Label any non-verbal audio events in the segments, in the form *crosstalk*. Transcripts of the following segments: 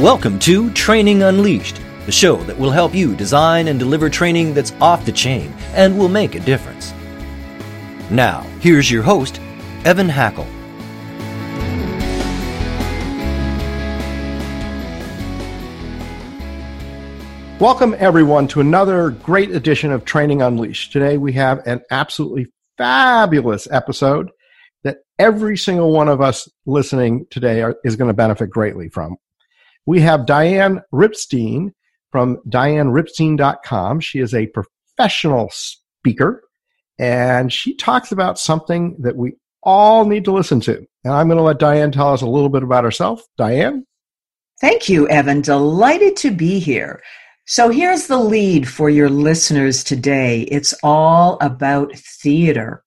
Welcome to Training Unleashed, the show that will help you design and deliver training that's off the chain and will make a difference. Now, here's your host, Evan Hackel. Welcome, everyone, to another great edition of Training Unleashed. Today, we have an absolutely fabulous episode that every single one of us listening today are, is going to benefit greatly from. We have Diane Ripstein from dianeripstein.com. She is a professional speaker, and she talks about something that we all need to listen to. And I'm going to let Diane tell us a little bit about herself. Diane? Thank you, Evan. Delighted to be here. So here's the lead for your listeners today. It's all about theater.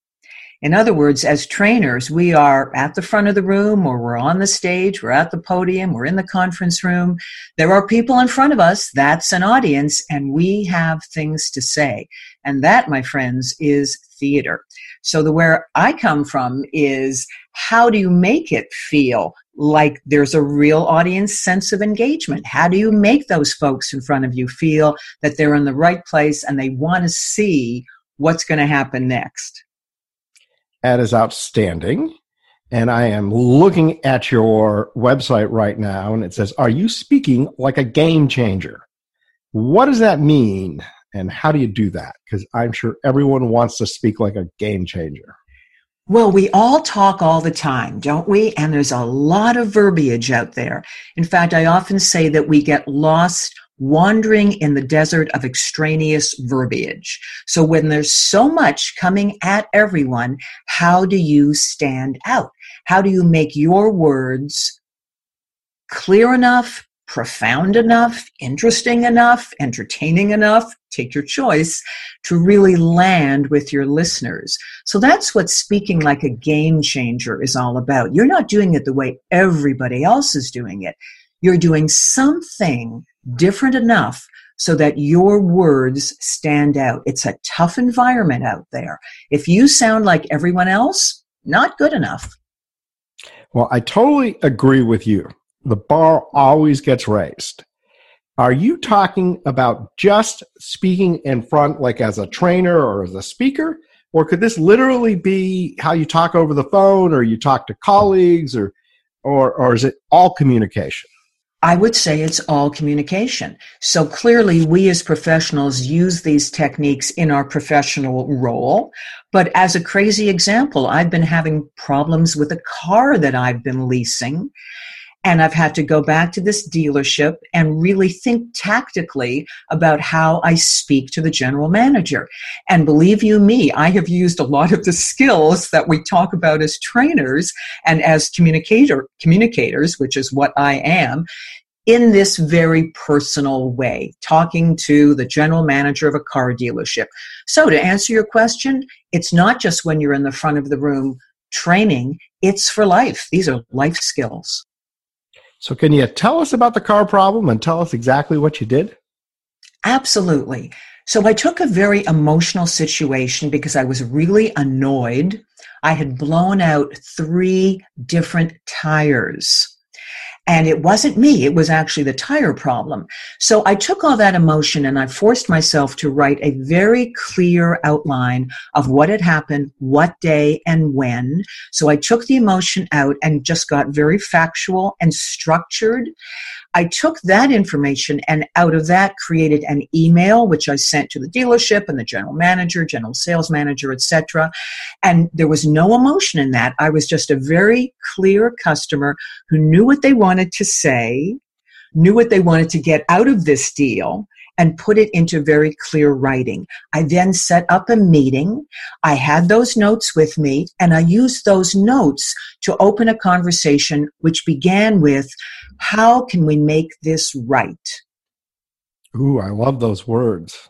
In other words, as trainers, we are at the front of the room or we're on the stage, we're at the podium, we're in the conference room. There are people in front of us, that's an audience, and we have things to say. And that, my friends, is theater. So the where I come from is how do you make it feel like there's a real audience sense of engagement? How do you make those folks in front of you feel that they're in the right place and they want to see what's going to happen next? That is outstanding. And I am looking at your website right now, and it says, Are you speaking like a game changer? What does that mean? And how do you do that? Because I'm sure everyone wants to speak like a game changer. Well, we all talk all the time, don't we? And there's a lot of verbiage out there. In fact, I often say that we get lost wandering in the desert of extraneous verbiage. So when there's so much coming at everyone, how do you stand out? How do you make your words clear enough, profound enough, interesting enough, entertaining enough, take your choice, to really land with your listeners. So that's what speaking like a game changer is all about. You're not doing it the way everybody else is doing it. You're doing something different enough so that your words stand out. It's a tough environment out there. If you sound like everyone else, not good enough. Well, I totally agree with you the bar always gets raised. Are you talking about just speaking in front, like as a trainer or as a speaker? Or could this literally be how you talk over the phone or you talk to colleagues or, or, or is it all communication? I would say it's all communication. So clearly, we as professionals use these techniques in our professional role. But as a crazy example, I've been having problems with a car that I've been leasing. And I've had to go back to this dealership and really think tactically about how I speak to the general manager. And believe you me, I have used a lot of the skills that we talk about as trainers and as communicator, communicators, which is what I am, in this very personal way, talking to the general manager of a car dealership. So to answer your question, it's not just when you're in the front of the room training, it's for life. These are life skills. So, can you tell us about the car problem and tell us exactly what you did? Absolutely. So, I took a very emotional situation because I was really annoyed. I had blown out three different tires. And it wasn't me, it was actually the tire problem. So I took all that emotion and I forced myself to write a very clear outline of what had happened, what day, and when. So I took the emotion out and just got very factual and structured. I took that information and out of that created an email which I sent to the dealership and the general manager, general sales manager, etc. And there was no emotion in that. I was just a very clear customer who knew what they wanted to say, knew what they wanted to get out of this deal, and put it into very clear writing. I then set up a meeting. I had those notes with me and I used those notes to open a conversation which began with, how can we make this right? Ooh, I love those words.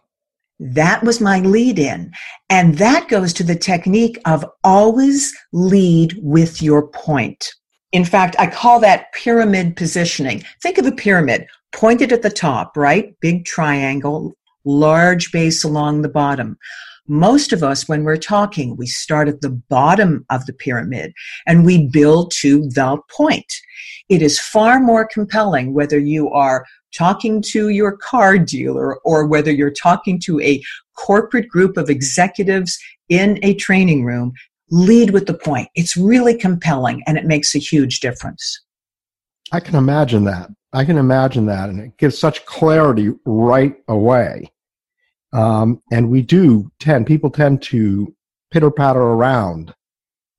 That was my lead in. And that goes to the technique of always lead with your point. In fact, I call that pyramid positioning. Think of a pyramid pointed at the top, right? Big triangle, large base along the bottom. most of us, when we're talking, we start at the bottom of the pyramid and we build to the point. It is far more compelling whether you are talking to your car dealer or whether you're talking to a corporate group of executives in a training room. Lead with the point. It's really compelling and it makes a huge difference. I can imagine that. I can imagine that. And it gives such clarity right away. Um, and we do tend, people tend to pitter patter around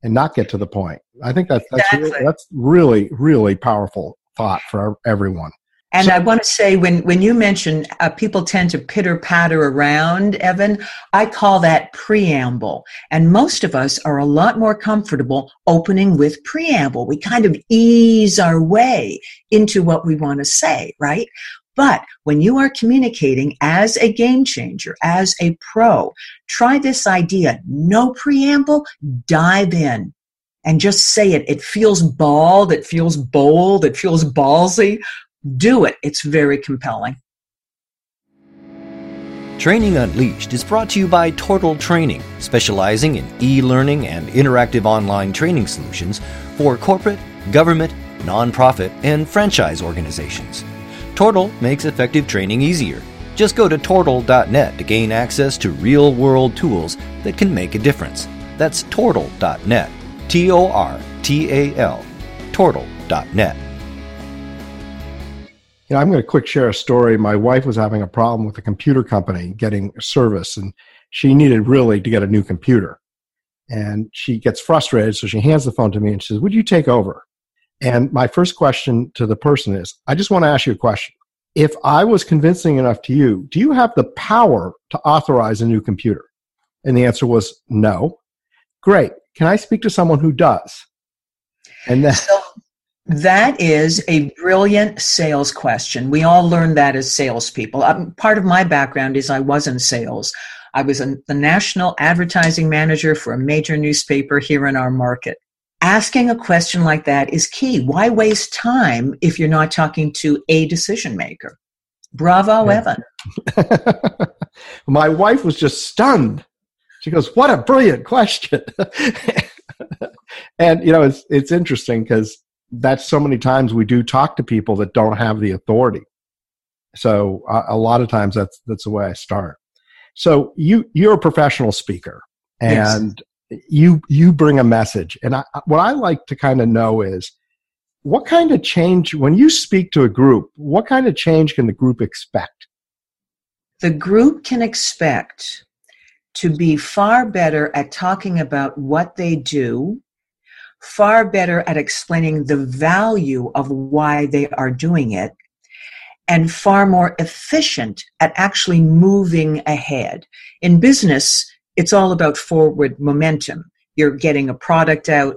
and not get to the point. I think that's, that's, exactly. really, that's really, really powerful thought for everyone. And so, I want to say, when, when you mention uh, people tend to pitter patter around, Evan, I call that preamble. And most of us are a lot more comfortable opening with preamble. We kind of ease our way into what we want to say, right? But when you are communicating as a game changer, as a pro, try this idea. No preamble, dive in and just say it. It feels bald, it feels bold, it feels ballsy. Do it. It's very compelling. Training Unleashed is brought to you by Tortal Training, specializing in e learning and interactive online training solutions for corporate, government, nonprofit, and franchise organizations. Tortal makes effective training easier. Just go to tortal.net to gain access to real world tools that can make a difference. That's tortal.net. T O R T A L. Tortal.net. You know, I'm going to quick share a story. My wife was having a problem with a computer company getting service, and she needed really to get a new computer. And she gets frustrated, so she hands the phone to me and she says, Would you take over? And my first question to the person is I just want to ask you a question. If I was convincing enough to you, do you have the power to authorize a new computer? And the answer was no. Great. Can I speak to someone who does? And then. So that is a brilliant sales question. We all learn that as salespeople. Um, part of my background is I was in sales. I was a, the national advertising manager for a major newspaper here in our market asking a question like that is key. Why waste time if you're not talking to a decision maker? Bravo, yeah. Evan. *laughs* My wife was just stunned. She goes, "What a brilliant question!" *laughs* and you know, it's it's interesting because that's so many times we do talk to people that don't have the authority. So uh, a lot of times that's that's the way I start. So you you're a professional speaker, and you you bring a message and I, what i like to kind of know is what kind of change when you speak to a group what kind of change can the group expect the group can expect to be far better at talking about what they do far better at explaining the value of why they are doing it and far more efficient at actually moving ahead in business it's all about forward momentum. You're getting a product out,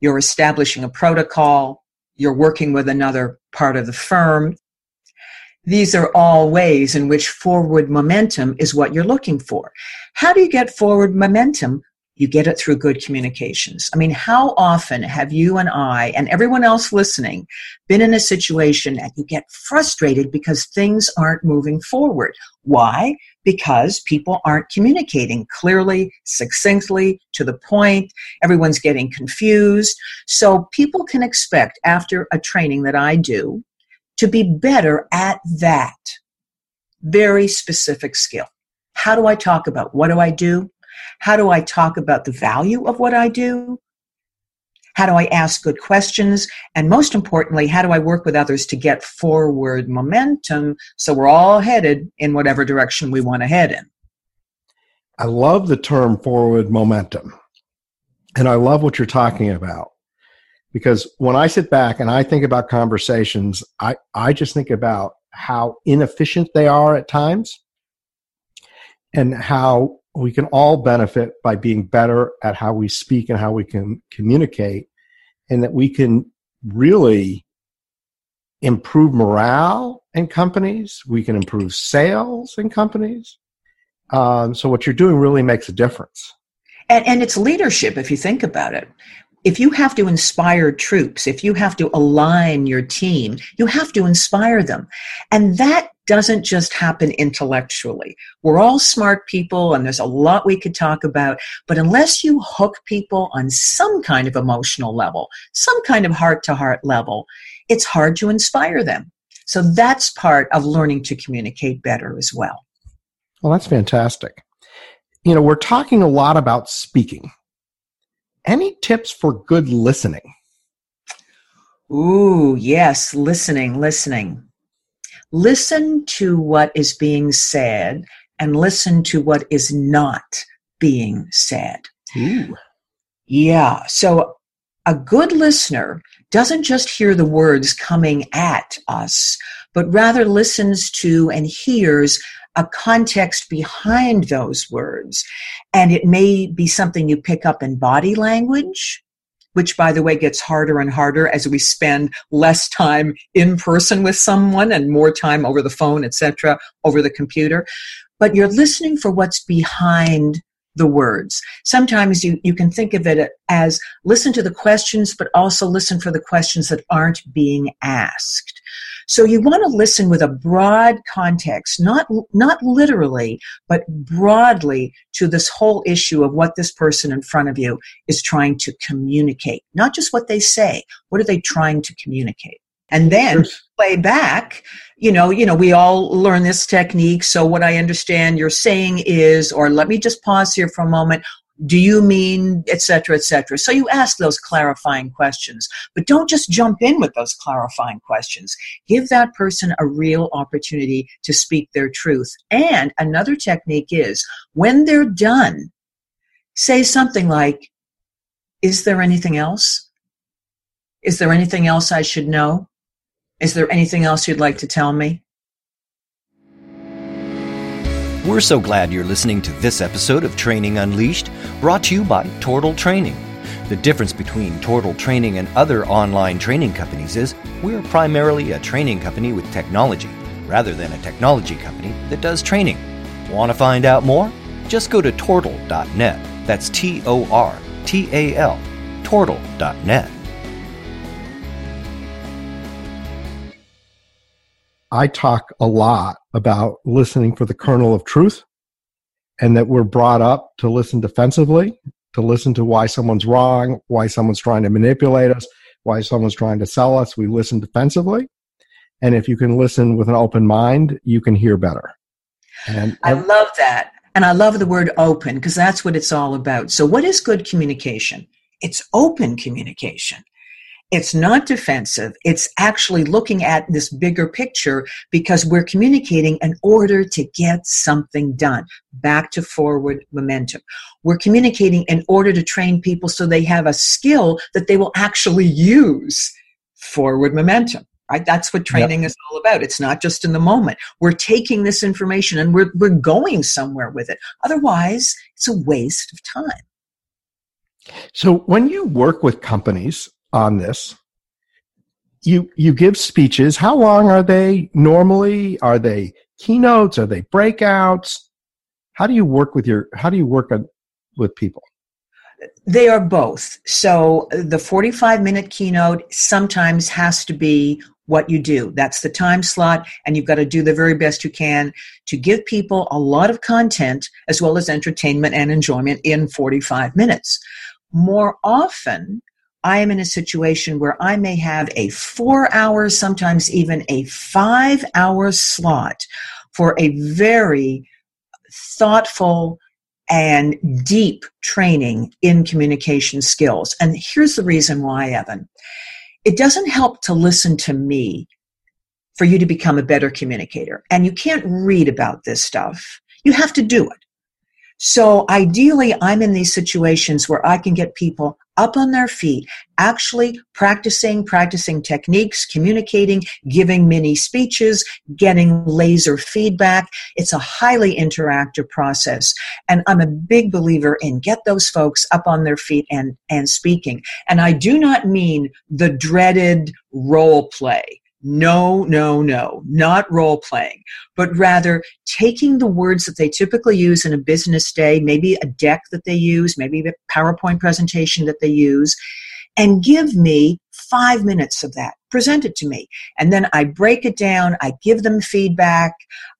you're establishing a protocol, you're working with another part of the firm. These are all ways in which forward momentum is what you're looking for. How do you get forward momentum? You get it through good communications. I mean, how often have you and I and everyone else listening been in a situation and you get frustrated because things aren't moving forward? Why? Because people aren't communicating clearly, succinctly, to the point. Everyone's getting confused. So people can expect after a training that I do to be better at that very specific skill. How do I talk about what do I do? How do I talk about the value of what I do? How do I ask good questions? And most importantly, how do I work with others to get forward momentum so we're all headed in whatever direction we want to head in? I love the term forward momentum. And I love what you're talking about. Because when I sit back and I think about conversations, I, I just think about how inefficient they are at times and how we can all benefit by being better at how we speak and how we can communicate, and that we can really improve morale in companies. We can improve sales in companies. Um, so what you're doing really makes a difference. And, and it's leadership if you think about it. If you have to inspire troops, if you have to align your team, you have to inspire them. And that doesn't just happen intellectually. We're all smart people and there's a lot we could talk about, but unless you hook people on some kind of emotional level, some kind of heart to heart level, it's hard to inspire them. So that's part of learning to communicate better as well. Well, that's fantastic. You know, we're talking a lot about speaking. Any tips for good listening? Ooh, yes, listening, listening. Listen to what is being said and listen to what is not being said. Ooh. Yeah. So a good listener doesn't just hear the words coming at us, but rather listens to and hears a context behind those words. And it may be something you pick up in body language, which by the way gets harder and harder as we spend less time in person with someone and more time over the phone, etc., over the computer. But you're listening for what's behind the words. Sometimes you, you can think of it as listen to the questions, but also listen for the questions that aren't being asked. So you want to listen with a broad context, not, not literally, but broadly to this whole issue of what this person in front of you is trying to communicate. Not just what they say. What are they trying to communicate? And then play back you know you know we all learn this technique so what i understand you're saying is or let me just pause here for a moment do you mean etc etc so you ask those clarifying questions but don't just jump in with those clarifying questions. Give that person a real opportunity to speak their truth. And another technique is when they're done say something like is there anything else? Is there anything else i should know? Is there anything else you'd like to tell me We're so glad you're listening to this episode of Training Unleashed, brought to you by Tortal Training. The difference between Tortal Training and other online training companies is we're primarily a training company with technology, rather than a technology company that does training. Want to find out more? Just go to tortal.net. That's T O R T A L, tortal.net. I talk a lot about listening for the kernel of truth and that we're brought up to listen defensively, to listen to why someone's wrong, why someone's trying to manipulate us, why someone's trying to sell us. We listen defensively. And if you can listen with an open mind, you can hear better. And I love that. And I love the word open because that's what it's all about. So, what is good communication? It's open communication. It's not defensive. It's actually looking at this bigger picture because we're communicating in order to get something done. Back to forward momentum. We're communicating in order to train people so they have a skill that they will actually use. Forward momentum. Right? That's what training yep. is all about. It's not just in the moment. We're taking this information and we're, we're going somewhere with it. Otherwise, it's a waste of time. So when you work with companies, on this. You you give speeches. How long are they normally? Are they keynotes? Are they breakouts? How do you work with your how do you work on, with people? They are both. So the 45 minute keynote sometimes has to be what you do. That's the time slot, and you've got to do the very best you can to give people a lot of content as well as entertainment and enjoyment in 45 minutes. More often, I am in a situation where I may have a four hours, sometimes even a five hour slot for a very thoughtful and deep training in communication skills. And here's the reason why, Evan. It doesn't help to listen to me for you to become a better communicator. And you can't read about this stuff. You have to do it. So ideally, I'm in these situations where I can get people up on their feet, actually practicing, practicing techniques, communicating, giving mini speeches, getting laser feedback. It's a highly interactive process. And I'm a big believer in get those folks up on their feet and, and speaking. And I do not mean the dreaded role play no, no, no, not role playing, but rather taking the words that they typically use in a business day, maybe a deck that they use, maybe a PowerPoint presentation that they use, and give me five minutes of that. Present it to me. And then I break it down. I give them feedback.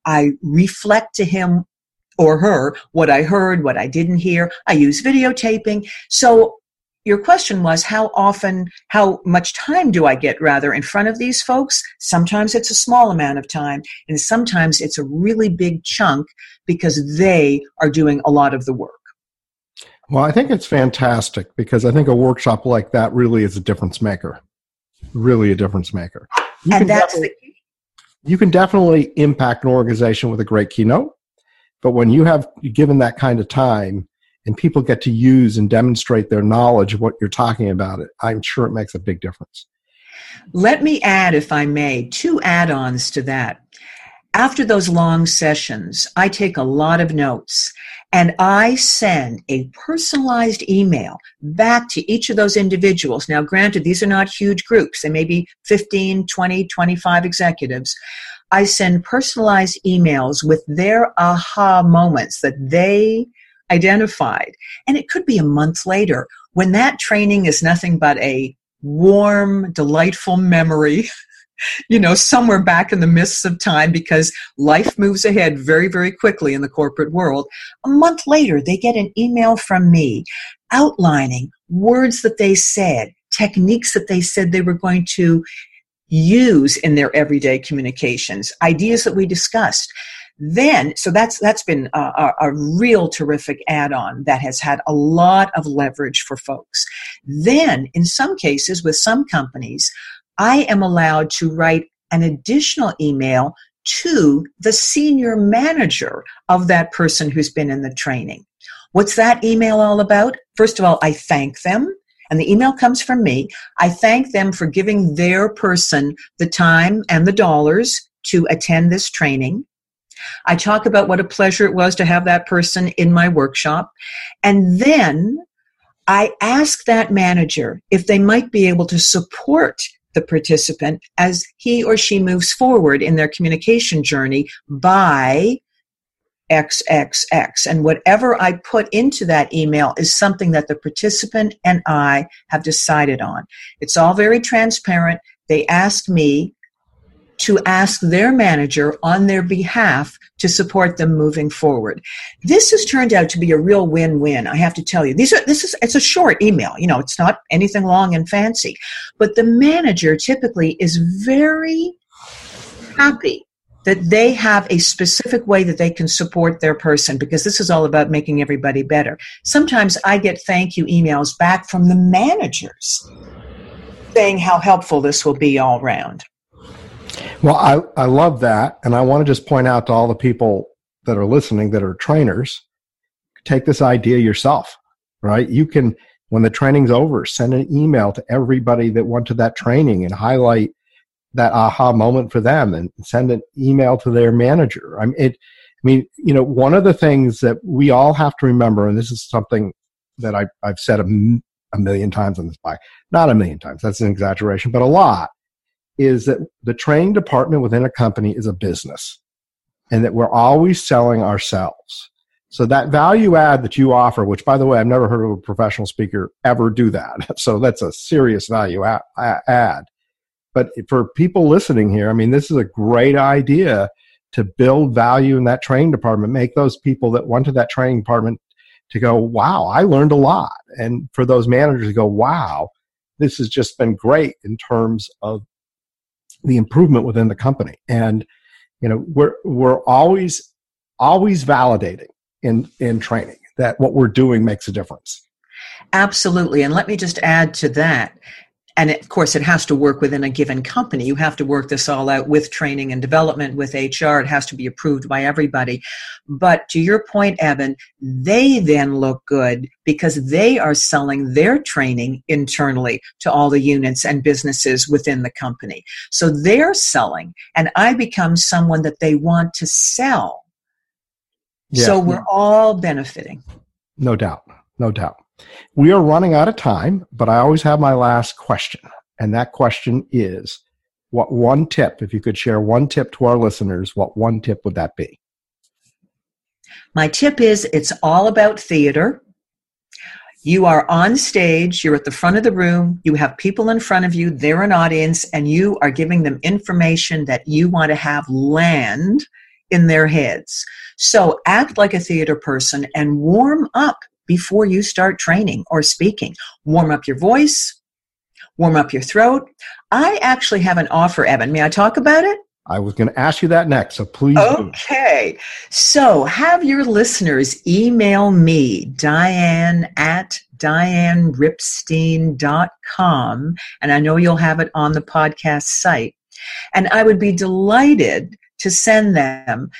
I reflect to him or her what I heard, what I didn't hear. I use videotaping. So your question was how often, how much time do I get rather in front of these folks? Sometimes it's a small amount of time, and sometimes it's a really big chunk because they are doing a lot of the work. Well, I think it's fantastic because I think a workshop like that really is a difference maker. Really a difference maker. You and that's the key. You can definitely impact an organization with a great keynote, but when you have given that kind of time, and people get to use and demonstrate their knowledge of what you're talking about, it, I'm sure it makes a big difference. Let me add, if I may, two add ons to that. After those long sessions, I take a lot of notes and I send a personalized email back to each of those individuals. Now, granted, these are not huge groups, they may be 15, 20, 25 executives. I send personalized emails with their aha moments that they identified. And it could be a month later when that training is nothing but a warm, delightful memory, *laughs* you know, somewhere back in the mists of time because life moves ahead very, very quickly in the corporate world. A month later, they get an email from me outlining words that they said, techniques that they said they were going to use in their everyday communications, ideas that we discussed. Then, so that's that's been a, a, real terrific add-on that has had a lot of leverage for folks. Then, in some cases, with some companies, I am allowed to write an additional email to the senior manager of that person who's been in the training. What's that email all about? First of all, I thank them. And the email comes from me. I thank them for giving their person the time and the dollars to attend this training. I talk about what a pleasure it was to have that person in my workshop. And then I ask that manager if they might be able to support the participant as he or she moves forward in their communication journey by XXX. And whatever I put into that email is something that the participant and I have decided on. It's all very transparent. They ask me to ask their manager on their behalf to support them moving forward. This has turned out to be a real win-win. I have to tell you, these are this is it's a short email. You know, it's not anything long and fancy, but the manager typically is very happy that they have a specific way that they can support their person because this is all about making everybody better. Sometimes I get thank you emails back from the managers saying how helpful this will be all round. Well, I, I love that. And I want to just point out to all the people that are listening that are trainers take this idea yourself, right? You can, when the training's over, send an email to everybody that went to that training and highlight that aha moment for them and send an email to their manager. I mean, it, I mean, you know, one of the things that we all have to remember, and this is something that I, I've said a, a million times on this bike, not a million times, that's an exaggeration, but a lot, is that the training department within a company is a business and that we're always selling ourselves. So that value add that you offer, which by the way, I've never heard of a professional speaker ever do that. *laughs* So that's a serious value add. But for people listening here, I mean, this is a great idea to build value in that training department, make those people that went to that training department to go, wow, I learned a lot. And for those managers to go, wow, this has just been great in terms of the improvement within the company. And you know, we're we're always always validating in in training that what we're doing makes a difference. Absolutely. And let me just add to that and of course it has to work within a given company. You have to work this all out with training and development with hr it has to be approved by everybody. But to your point evan they then look good because they are selling their training internally to all the units and businesses within the company. So they're selling and i become someone that they want to sell. Yeah. so we're all benefiting. No doubt. No doubt we are running out of time, but I always have my last question. And that question is what one tip, if you could share one tip to our listeners, what one tip would that be? My tip is it's all about theater. You are on stage, you're at the front of the room, you have people in front of you, they're an audience, and you are giving them information that you want to have land in their heads. So act like a theater person and warm up before you start training or speaking. Warm up your voice, warm up your throat. I actually have an offer, Evan. May I talk about it? I was going to ask you that next, so please. Okay. Do. So have your listeners email me, Diane at dianeripstein.com, and I know you'll have it on the podcast site. And I would be delighted to send them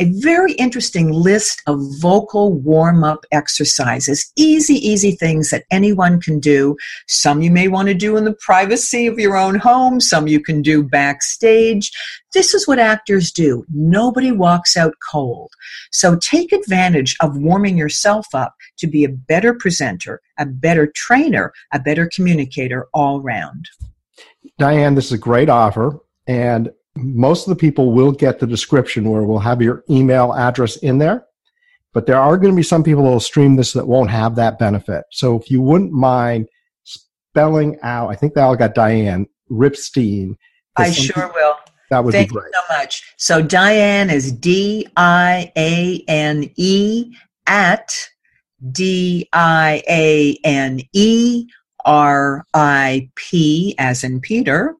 a very interesting list of vocal warm up exercises. Easy, easy things that anyone can do. Some you may want to do in the privacy of your own home, some you can do backstage. This is what actors do. Nobody walks out cold. So take advantage of warming yourself up to be a better presenter, a better trainer, a better communicator all round. Diane, this is a great offer. And most of the people will get the description where we'll have your email address in there. But there are going to be some people that will stream this that won't have that benefit. So if you wouldn't mind spelling out, I think they all got Diane Ripstein. I sure will. That would Thank be great. you so much. So Diane is D I A N E at D I A N E R I P as in Peter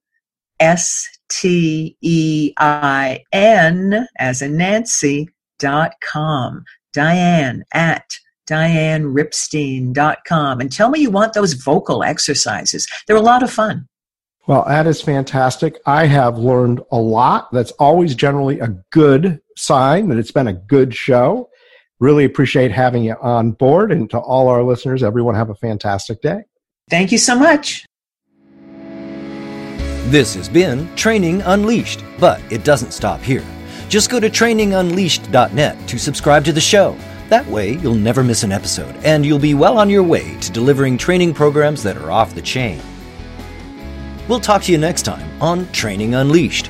S T E I N as in Nancy dot com. Diane at DianeRipstein.com and tell me you want those vocal exercises. They're a lot of fun. Well, that is fantastic. I have learned a lot. That's always generally a good sign that it's been a good show. Really appreciate having you on board. And to all our listeners, everyone have a fantastic day. Thank you so much. This has been Training Unleashed, but it doesn't stop here. Just go to trainingunleashed.net to subscribe to the show. That way, you'll never miss an episode, and you'll be well on your way to delivering training programs that are off the chain. We'll talk to you next time on Training Unleashed.